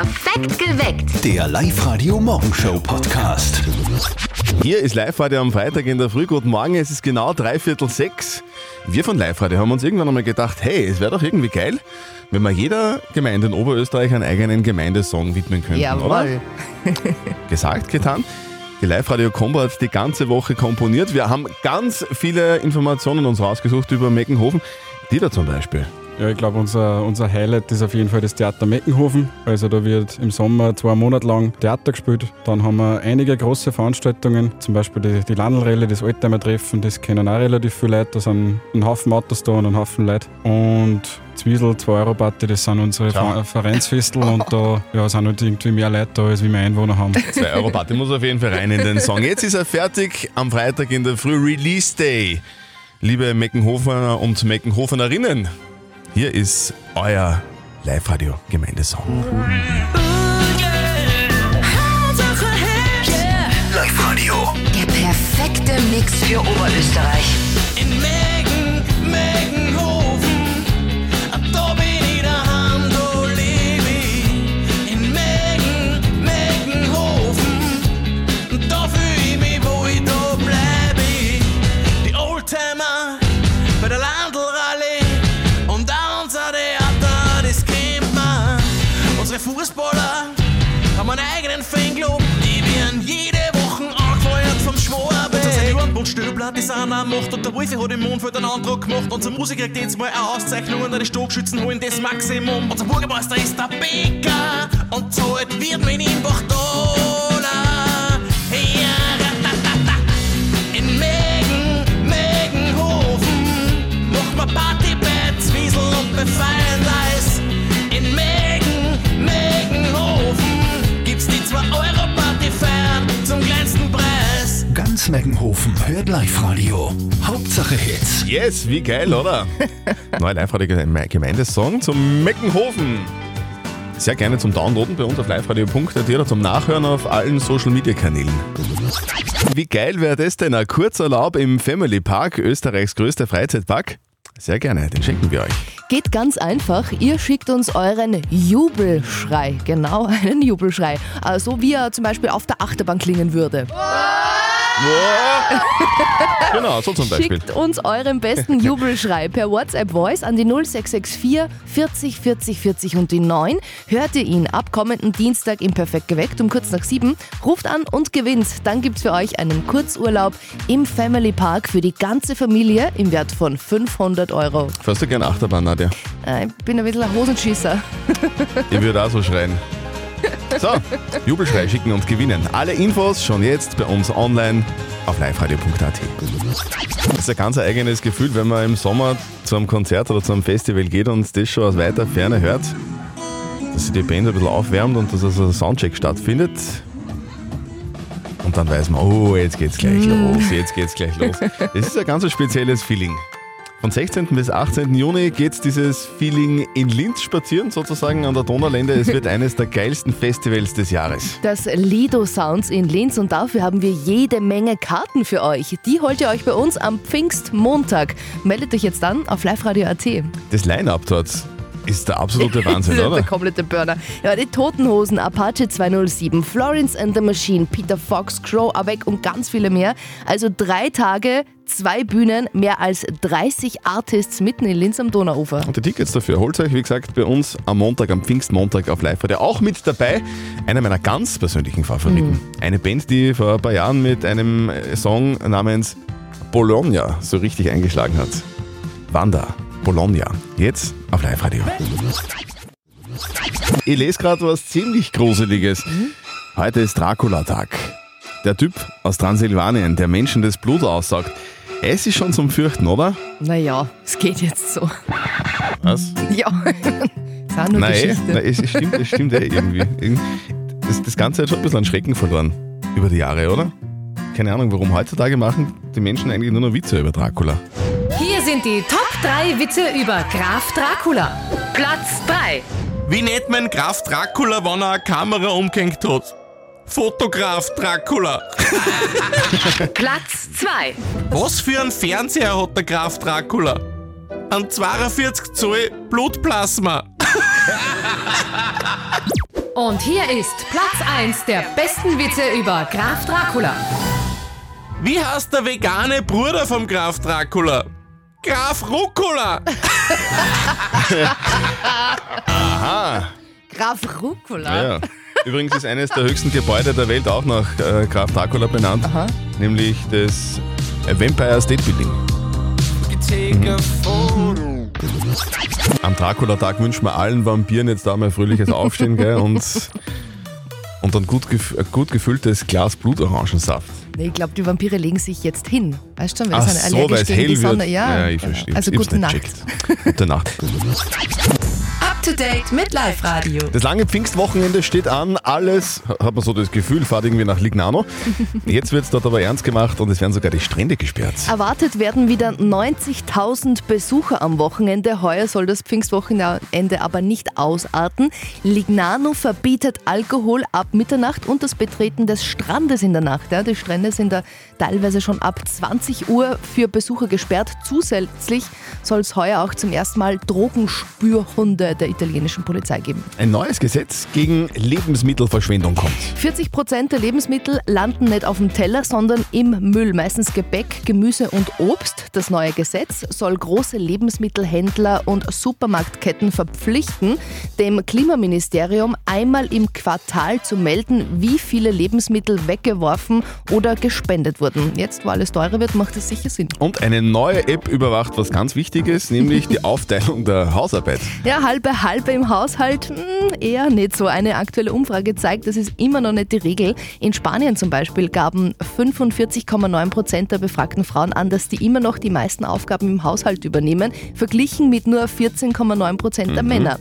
Perfekt geweckt. Der Live-Radio-Morgenshow-Podcast. Hier ist Live-Radio am Freitag in der Früh. Guten Morgen, es ist genau dreiviertel sechs. Wir von Live-Radio haben uns irgendwann einmal gedacht, hey, es wäre doch irgendwie geil, wenn wir jeder Gemeinde in Oberösterreich einen eigenen Gemeindesong widmen könnten, oder? Jawohl. Gesagt, getan. Die Live-Radio-Combo hat die ganze Woche komponiert. Wir haben ganz viele Informationen uns rausgesucht über Meckenhofen. Die da zum Beispiel. Ja, ich glaube, unser, unser Highlight ist auf jeden Fall das Theater Meckenhofen. Also da wird im Sommer zwei Monate lang Theater gespielt. Dann haben wir einige große Veranstaltungen, zum Beispiel die, die Landlrallye, das Oldtimer-Treffen, das kennen auch relativ viele Leute. Da sind ein Haufen Autos da und ein Haufen Leute. Und Zwiesel, 2 Euro Party, das sind unsere Ver Vereinsfestel und da ja, sind halt irgendwie mehr Leute da, als wir Einwohner haben. 2 Euro Party muss auf jeden Fall rein in den Song. Jetzt ist er fertig am Freitag in der Früh Release Day. Liebe Meckenhofer und Meckenhofenerinnen, hier ist euer Live-Radio Gemeindesong. Live-Radio. Der perfekte Mix für Oberösterreich. Stöbler, die sind Macht und der Wolfi hat im Mondfeld einen Antrag gemacht. Unser Musiker kriegt jetzt mal eine Auszeichnung und die Stockschützen holen das Maximum. Unser Bürgermeister ist der Bäcker und zahlt wird mit ihm Dollar. Meckenhofen hört Live-Radio. Hauptsache Hits. Yes, wie geil, oder? Neuer Live-Radio Gemeindesong zum Meckenhofen. Sehr gerne zum Downloaden bei uns auf liveradio.at oder zum Nachhören auf allen Social-Media-Kanälen. Wie geil wäre das denn? Ein Kurzurlaub im Family Park, Österreichs größter Freizeitpark? Sehr gerne, den schenken wir euch. Geht ganz einfach. Ihr schickt uns euren Jubelschrei. Genau, einen Jubelschrei. So wie er zum Beispiel auf der Achterbahn klingen würde. Genau, so zum Beispiel. Schickt uns euren besten Jubelschrei per WhatsApp Voice an die 0664 40 40 40 und die 9. Hört ihr ihn ab kommenden Dienstag im Perfekt geweckt um kurz nach 7. Ruft an und gewinnt. Dann gibt's für euch einen Kurzurlaub im Family Park für die ganze Familie im Wert von 500 Euro. Fährst du gern Achterbahn, Nadja? Äh, Ich bin ein bisschen ein Hosenschießer. Ich würde auch so schreien. So, Jubelschrei schicken und gewinnen. Alle Infos schon jetzt bei uns online auf liveradio.at. Das ist ein ganz eigenes Gefühl, wenn man im Sommer zu einem Konzert oder zu einem Festival geht und das schon aus weiter Ferne hört, dass sich die Band ein bisschen aufwärmt und dass also ein Soundcheck stattfindet. Und dann weiß man, oh, jetzt geht's gleich los, jetzt geht's gleich los. Das ist ein ganz spezielles Feeling. Von 16. bis 18. Juni geht dieses Feeling in Linz spazieren, sozusagen an der Donaulände. Es wird eines der geilsten Festivals des Jahres. Das Lido Sounds in Linz und dafür haben wir jede Menge Karten für euch. Die holt ihr euch bei uns am Pfingstmontag. Meldet euch jetzt an auf liveradio.at. Das Line-Up dort ist der absolute Wahnsinn, das ist oder? der komplette Burner. Ja, die Totenhosen, Apache 207, Florence and the Machine, Peter Fox, Crow, Avec und ganz viele mehr. Also drei Tage, zwei Bühnen, mehr als 30 Artists mitten in Linz am Donauufer. Und die Tickets dafür holt euch, wie gesagt, bei uns am Montag, am Pfingstmontag auf live -Radio. Auch mit dabei einer meiner ganz persönlichen Favoriten. Eine Band, die vor ein paar Jahren mit einem äh, Song namens Bologna so richtig eingeschlagen hat. Wanda, Bologna. Jetzt auf Live-Radio. Ich lese gerade was ziemlich Gruseliges. Heute ist Dracula-Tag. Der Typ aus Transsilvanien, der Menschen das Blut aussaugt. Es ist schon zum Fürchten, oder? Naja, es geht jetzt so. Was? Ja, ist auch nur Nein, Geschichte. nein es stimmt, es stimmt eh irgendwie. Irgend- Das, das Ganze hat schon ein bisschen an Schrecken verloren über die Jahre, oder? Keine Ahnung, warum heutzutage machen die Menschen eigentlich nur noch Witze über Dracula. Hier sind die Top 3 Witze über Graf Dracula. Platz 3. Wie nennt man Graf Dracula, wenn er eine Kamera umgehängt hat? Fotograf Dracula. Platz 2. Was für ein Fernseher hat der Graf Dracula? Ein 42 Zoll Blutplasma. Und hier ist Platz 1 der besten Witze über Graf Dracula. Wie heißt der vegane Bruder vom Graf Dracula? Graf Rucola. Graf Rucola. Ja. Übrigens ist eines der höchsten Gebäude der Welt auch nach äh, Graf Dracula benannt, nämlich das äh, Vampire State Building. Am Dracula-Tag wünschen wir allen Vampiren jetzt da mal fröhliches Aufstehen gell? und, und dann gut, gef ein gut gefülltes Glas Blutorangensaft. Nee, ich glaube, die Vampire legen sich jetzt hin. Weißt du schon, weil sie so, allergisch gegen die Sonne. wird. Ja, ich genau. verstehe. Also Ich hab's gute Nacht. Gute Nacht. Up to date mit Live Radio. Das lange Pfingstwochenende steht an, alles, hat man so das Gefühl, fahrt irgendwie nach Lignano. Jetzt wird es dort aber ernst gemacht und es werden sogar die Strände gesperrt. Erwartet werden wieder 90.000 Besucher am Wochenende. Heuer soll das Pfingstwochenende aber nicht ausarten. Lignano verbietet Alkohol ab Mitternacht und das Betreten des Strandes in der Nacht. Ja, die Strände sind da teilweise schon ab 20 Uhr für Besucher gesperrt. Zusätzlich soll es heuer auch zum ersten Mal Drogenspürhunde der italienischen Polizei geben. Ein neues Gesetz gegen Lebensmittelverschwendung kommt. 40 Prozent der Lebensmittel landen nicht auf dem Teller, sondern im Müll. Meistens Gebäck, Gemüse und Obst. Das neue Gesetz soll große Lebensmittelhändler und Supermarktketten verpflichten, dem Klimaministerium einmal im Quartal zu melden, wie viele Lebensmittel weggeworfen oder gespendet wurden. Jetzt, wo alles teurer wird, macht es sicher Sinn. Und eine neue App überwacht was ganz Wichtiges, nämlich die Aufteilung der Hausarbeit. Ja, halbe halbe im Haushalt, hm, eher nicht so. Eine aktuelle Umfrage zeigt, das ist immer noch nicht die Regel. In Spanien zum Beispiel gaben 45,9 Prozent der befragten Frauen an, dass die immer noch die meisten Aufgaben im Haushalt übernehmen, verglichen mit nur 14,9 Prozent der Männer.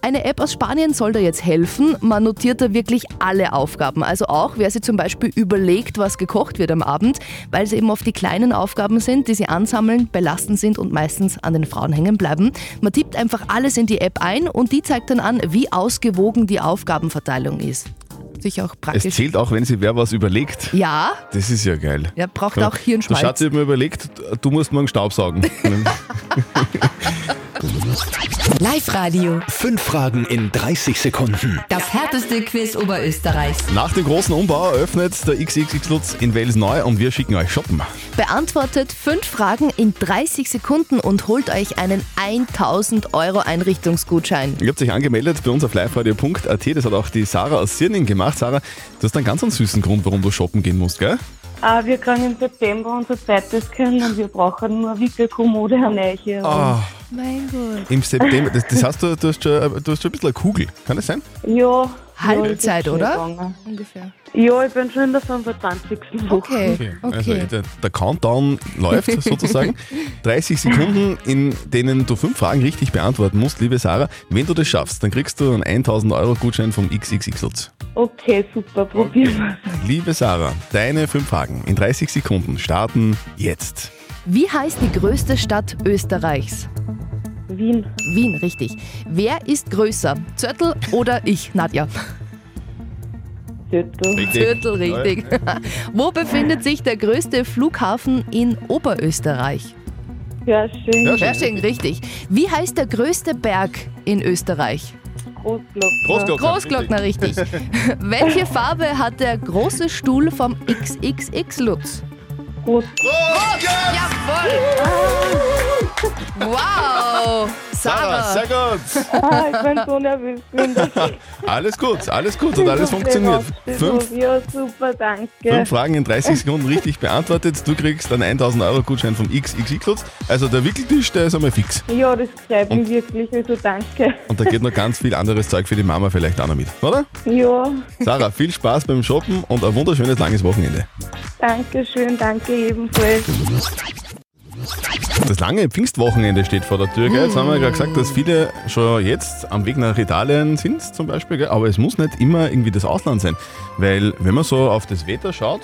Eine App aus Spanien soll da jetzt helfen. Man notiert da wirklich alle Aufgaben. Also auch, wer sich zum Beispiel überlegt, was gekocht wird am Abend, weil es eben oft die kleinen Aufgaben sind, die sie ansammeln, belastend sind und meistens an den Frauen hängen bleiben. Man tippt einfach alles in die App ein und die zeigt dann an, wie ausgewogen die Aufgabenverteilung ist. Sicher auch Es praktisch. zählt auch, wenn sich wer was überlegt. Ja, Das ist ja geil. ja, braucht auch Hirnschmalz. Der Schatz hat mir überlegt, du musst morgen Staubsaugen. Live Radio. Fünf Fragen in 30 Sekunden. Das härteste Quiz Oberösterreichs. Nach dem großen Umbau eröffnet der XXX Lutz in Wales neu und wir schicken euch shoppen. Beantwortet fünf Fragen in 30 Sekunden und holt euch einen 1000 Euro Einrichtungsgutschein. Ihr habt euch angemeldet bei uns auf liveradio.at, das hat auch die Sarah aus Sirning gemacht. Sarah, du hast einen ganz einen süßen Grund, warum du shoppen gehen musst, gell? Ah, wir kriegen im September unser zweites Kind und wir brauchen nur Wickelkommode herneiche. Ah, Mein Gott. im September. Das, das heißt, du, du, hast schon, du hast schon ein bisschen eine Kugel. Kann das sein? Ja. Halbzeit, ja, oder? gegangen. Ungefähr. Ja, ich bin schon in der 25. Woche. Okay, Also okay. der, der Countdown läuft sozusagen. 30 Sekunden, in denen du fünf Fragen richtig beantworten musst, liebe Sarah. Wenn du das schaffst, dann kriegst du einen 1000 Euro Gutschein vom XXX Lutz. Okay, super, probieren wir Liebe Sarah, deine fünf Fragen in 30 Sekunden starten jetzt. Wie heißt die größte Stadt Österreichs? Wien. Wien, richtig. Wer ist größer? Zörtl oder ich, Nadja? Zürtel. Zörtl, richtig. Wo befindet sich der größte Flughafen in Oberösterreich? Ja, schön. Ja, Hersching, richtig. Wie heißt der größte Berg in Österreich? Großglockner. Großglockner. Großglockner, richtig. Welche Farbe hat der große Stuhl vom XXX Lutz? Groß. Jawohl! Wow! Sarah, Sarah! sehr gut. Ah, ich bin so nervös. Bin Alles gut, alles gut und alles funktioniert. Fünf, Ja, super, danke. fünf Fragen in 30 Sekunden richtig beantwortet. Du kriegst einen 1000 Euro Gutschein vom XXX. Also der Wickeltisch, der ist einmal fix. Ja, das mich Und- wirklich, also danke. Und da geht noch ganz viel anderes Zeug für die Mama vielleicht auch noch mit, oder? Ja, Sarah, viel Spaß beim Shoppen und ein wunderschönes langes Wochenende. danke schön, danke ebenfalls. Das lange Pfingstwochenende steht vor der Tür. Gell? Jetzt haben wir ja gesagt, dass viele schon jetzt am Weg nach Italien sind zum Beispiel. Gell? Aber es muss nicht immer irgendwie das Ausland sein. Weil wenn man so auf das Wetter schaut,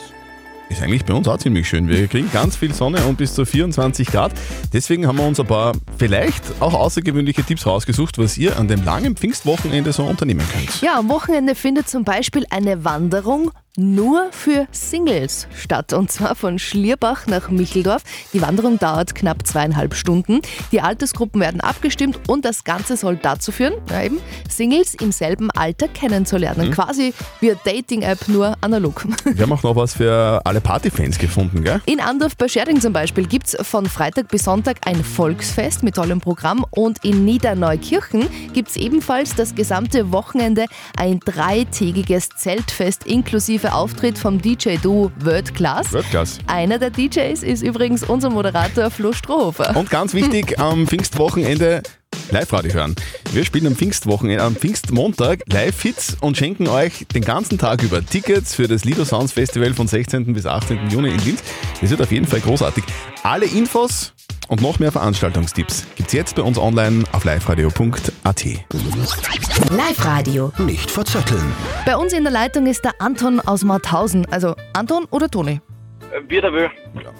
ist eigentlich bei uns auch ziemlich schön. Wir kriegen ganz viel Sonne und bis zu 24 Grad. Deswegen haben wir uns ein paar vielleicht auch außergewöhnliche Tipps rausgesucht, was ihr an dem langen Pfingstwochenende so unternehmen könnt. Ja, am Wochenende findet zum Beispiel eine Wanderung nur für Singles statt. Und zwar von Schlierbach nach Micheldorf. Die Wanderung dauert knapp zweieinhalb Stunden. Die Altersgruppen werden abgestimmt und das Ganze soll dazu führen, ja eben, Singles im selben Alter kennenzulernen. Quasi wie eine Dating-App, nur analog. Wir haben auch noch was für alle Partyfans gefunden, gell? In Andorf bei Scherding zum Beispiel gibt es von Freitag bis Sonntag ein Volksfest mit tollem Programm und in Niederneukirchen gibt es ebenfalls das gesamte Wochenende ein dreitägiges Zeltfest inklusive Auftritt vom DJ-Duo World Class. World Class. Einer der DJs ist übrigens unser Moderator Flo Strohhofer. Und ganz wichtig, am Pfingstwochenende Live-Radio hören. Wir spielen am Pfingstwochenende, am Pfingstmontag Live-Hits und schenken euch den ganzen Tag über Tickets für das Lido Sounds Festival von 16. bis 18. Juni in Linz. Das wird auf jeden Fall großartig. Alle Infos und noch mehr Veranstaltungstipps gibt's jetzt bei uns online auf liveradio.at. Live-Radio. Nicht verzetteln. Bei uns in der Leitung ist der Anton aus Mauthausen. Also Anton oder Toni? Wie der will.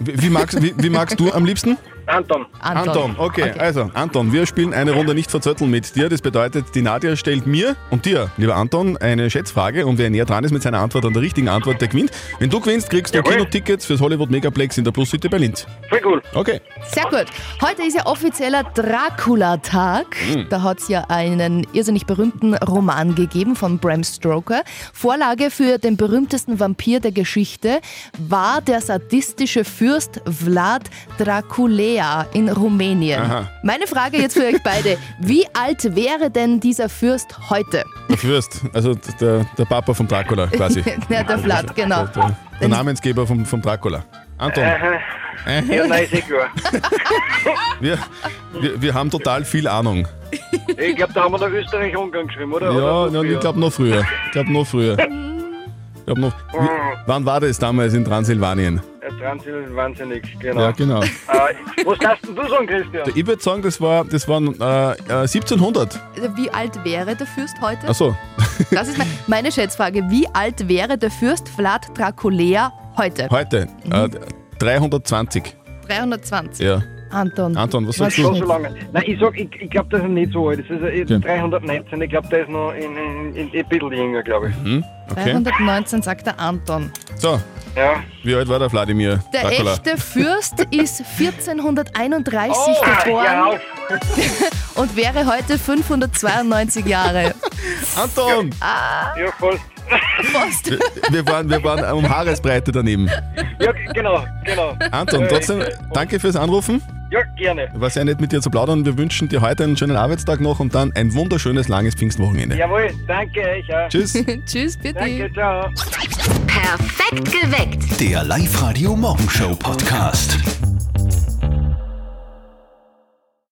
Wie, wie, magst, wie, wie magst du am liebsten? Anton. Anton, okay. Also, Anton, wir spielen eine Runde nicht verzötteln mit dir. Das bedeutet, die Nadja stellt mir und dir, lieber Anton, eine Schätzfrage und wer näher dran ist mit seiner Antwort an der richtigen Antwort, der gewinnt. Wenn du gewinnst, kriegst du Jawohl. Kinotickets fürs Hollywood Megaplex in der Plus City Berlin. Voll cool. Okay. Sehr gut. Heute ist ja offizieller Dracula-Tag. Da hat es ja einen irrsinnig berühmten Roman gegeben von Bram Stoker. Vorlage für den berühmtesten Vampir der Geschichte war der sadistische Fürst Vlad Draculea in Rumänien. Aha. Meine Frage jetzt für euch beide. Wie alt wäre denn dieser Fürst heute? Der Fürst, also der, der Papa von Dracula quasi. Ja, der Vlad, genau. Der, der, der Namensgeber vom, vom Dracula. Anton, Aha. Ja, nein, ist eh klar. wir, wir, wir haben total viel Ahnung. Ich glaube, da haben wir nach Österreich-Ungarn geschrieben, oder? Ja, oder ja ich glaube noch früher. Ich glaube noch früher. Ich glaub noch, wie, wann war das damals in Transsilvanien? Wahnsinnig, genau. Ja, genau. Äh, was darfst denn du sagen, Christian? Ich würde sagen, das war, das waren äh, äh, 1700. Wie alt wäre der Fürst heute? Achso, Das ist me- meine Schätzfrage. Wie alt wäre der Fürst Vlad Draculea heute? heute. Äh, 320. 320. Ja. Anton. Anton, was sagst Schon du? so lange. Nein, ich sag, ich, ich glaube, das ist nicht so alt. Das ist äh, Okay. 319. Ich glaube, der ist noch in, in, in, ein bisschen jünger, glaube ich. Hm? Okay. 319 sagt der Anton. So, Ja. wie alt war der Wladimir Der Dracula? echte Fürst ist 1431 Oh, geboren ja, auf. und wäre heute 592 Jahre. Anton! ja, fast. Fast. Wir, wir, waren, wir waren um Haaresbreite daneben. Ja, genau, genau. Anton, Äh, trotzdem, danke fürs Anrufen. Ja, gerne. War sehr nett mit dir zu plaudern. Wir wünschen dir heute einen schönen Arbeitstag noch und dann ein wunderschönes, langes Pfingstwochenende. Jawohl, danke euch auch. Tschüss. Tschüss, bitte. Danke, ciao. Perfekt geweckt. Der Live-Radio Morgenshow Podcast.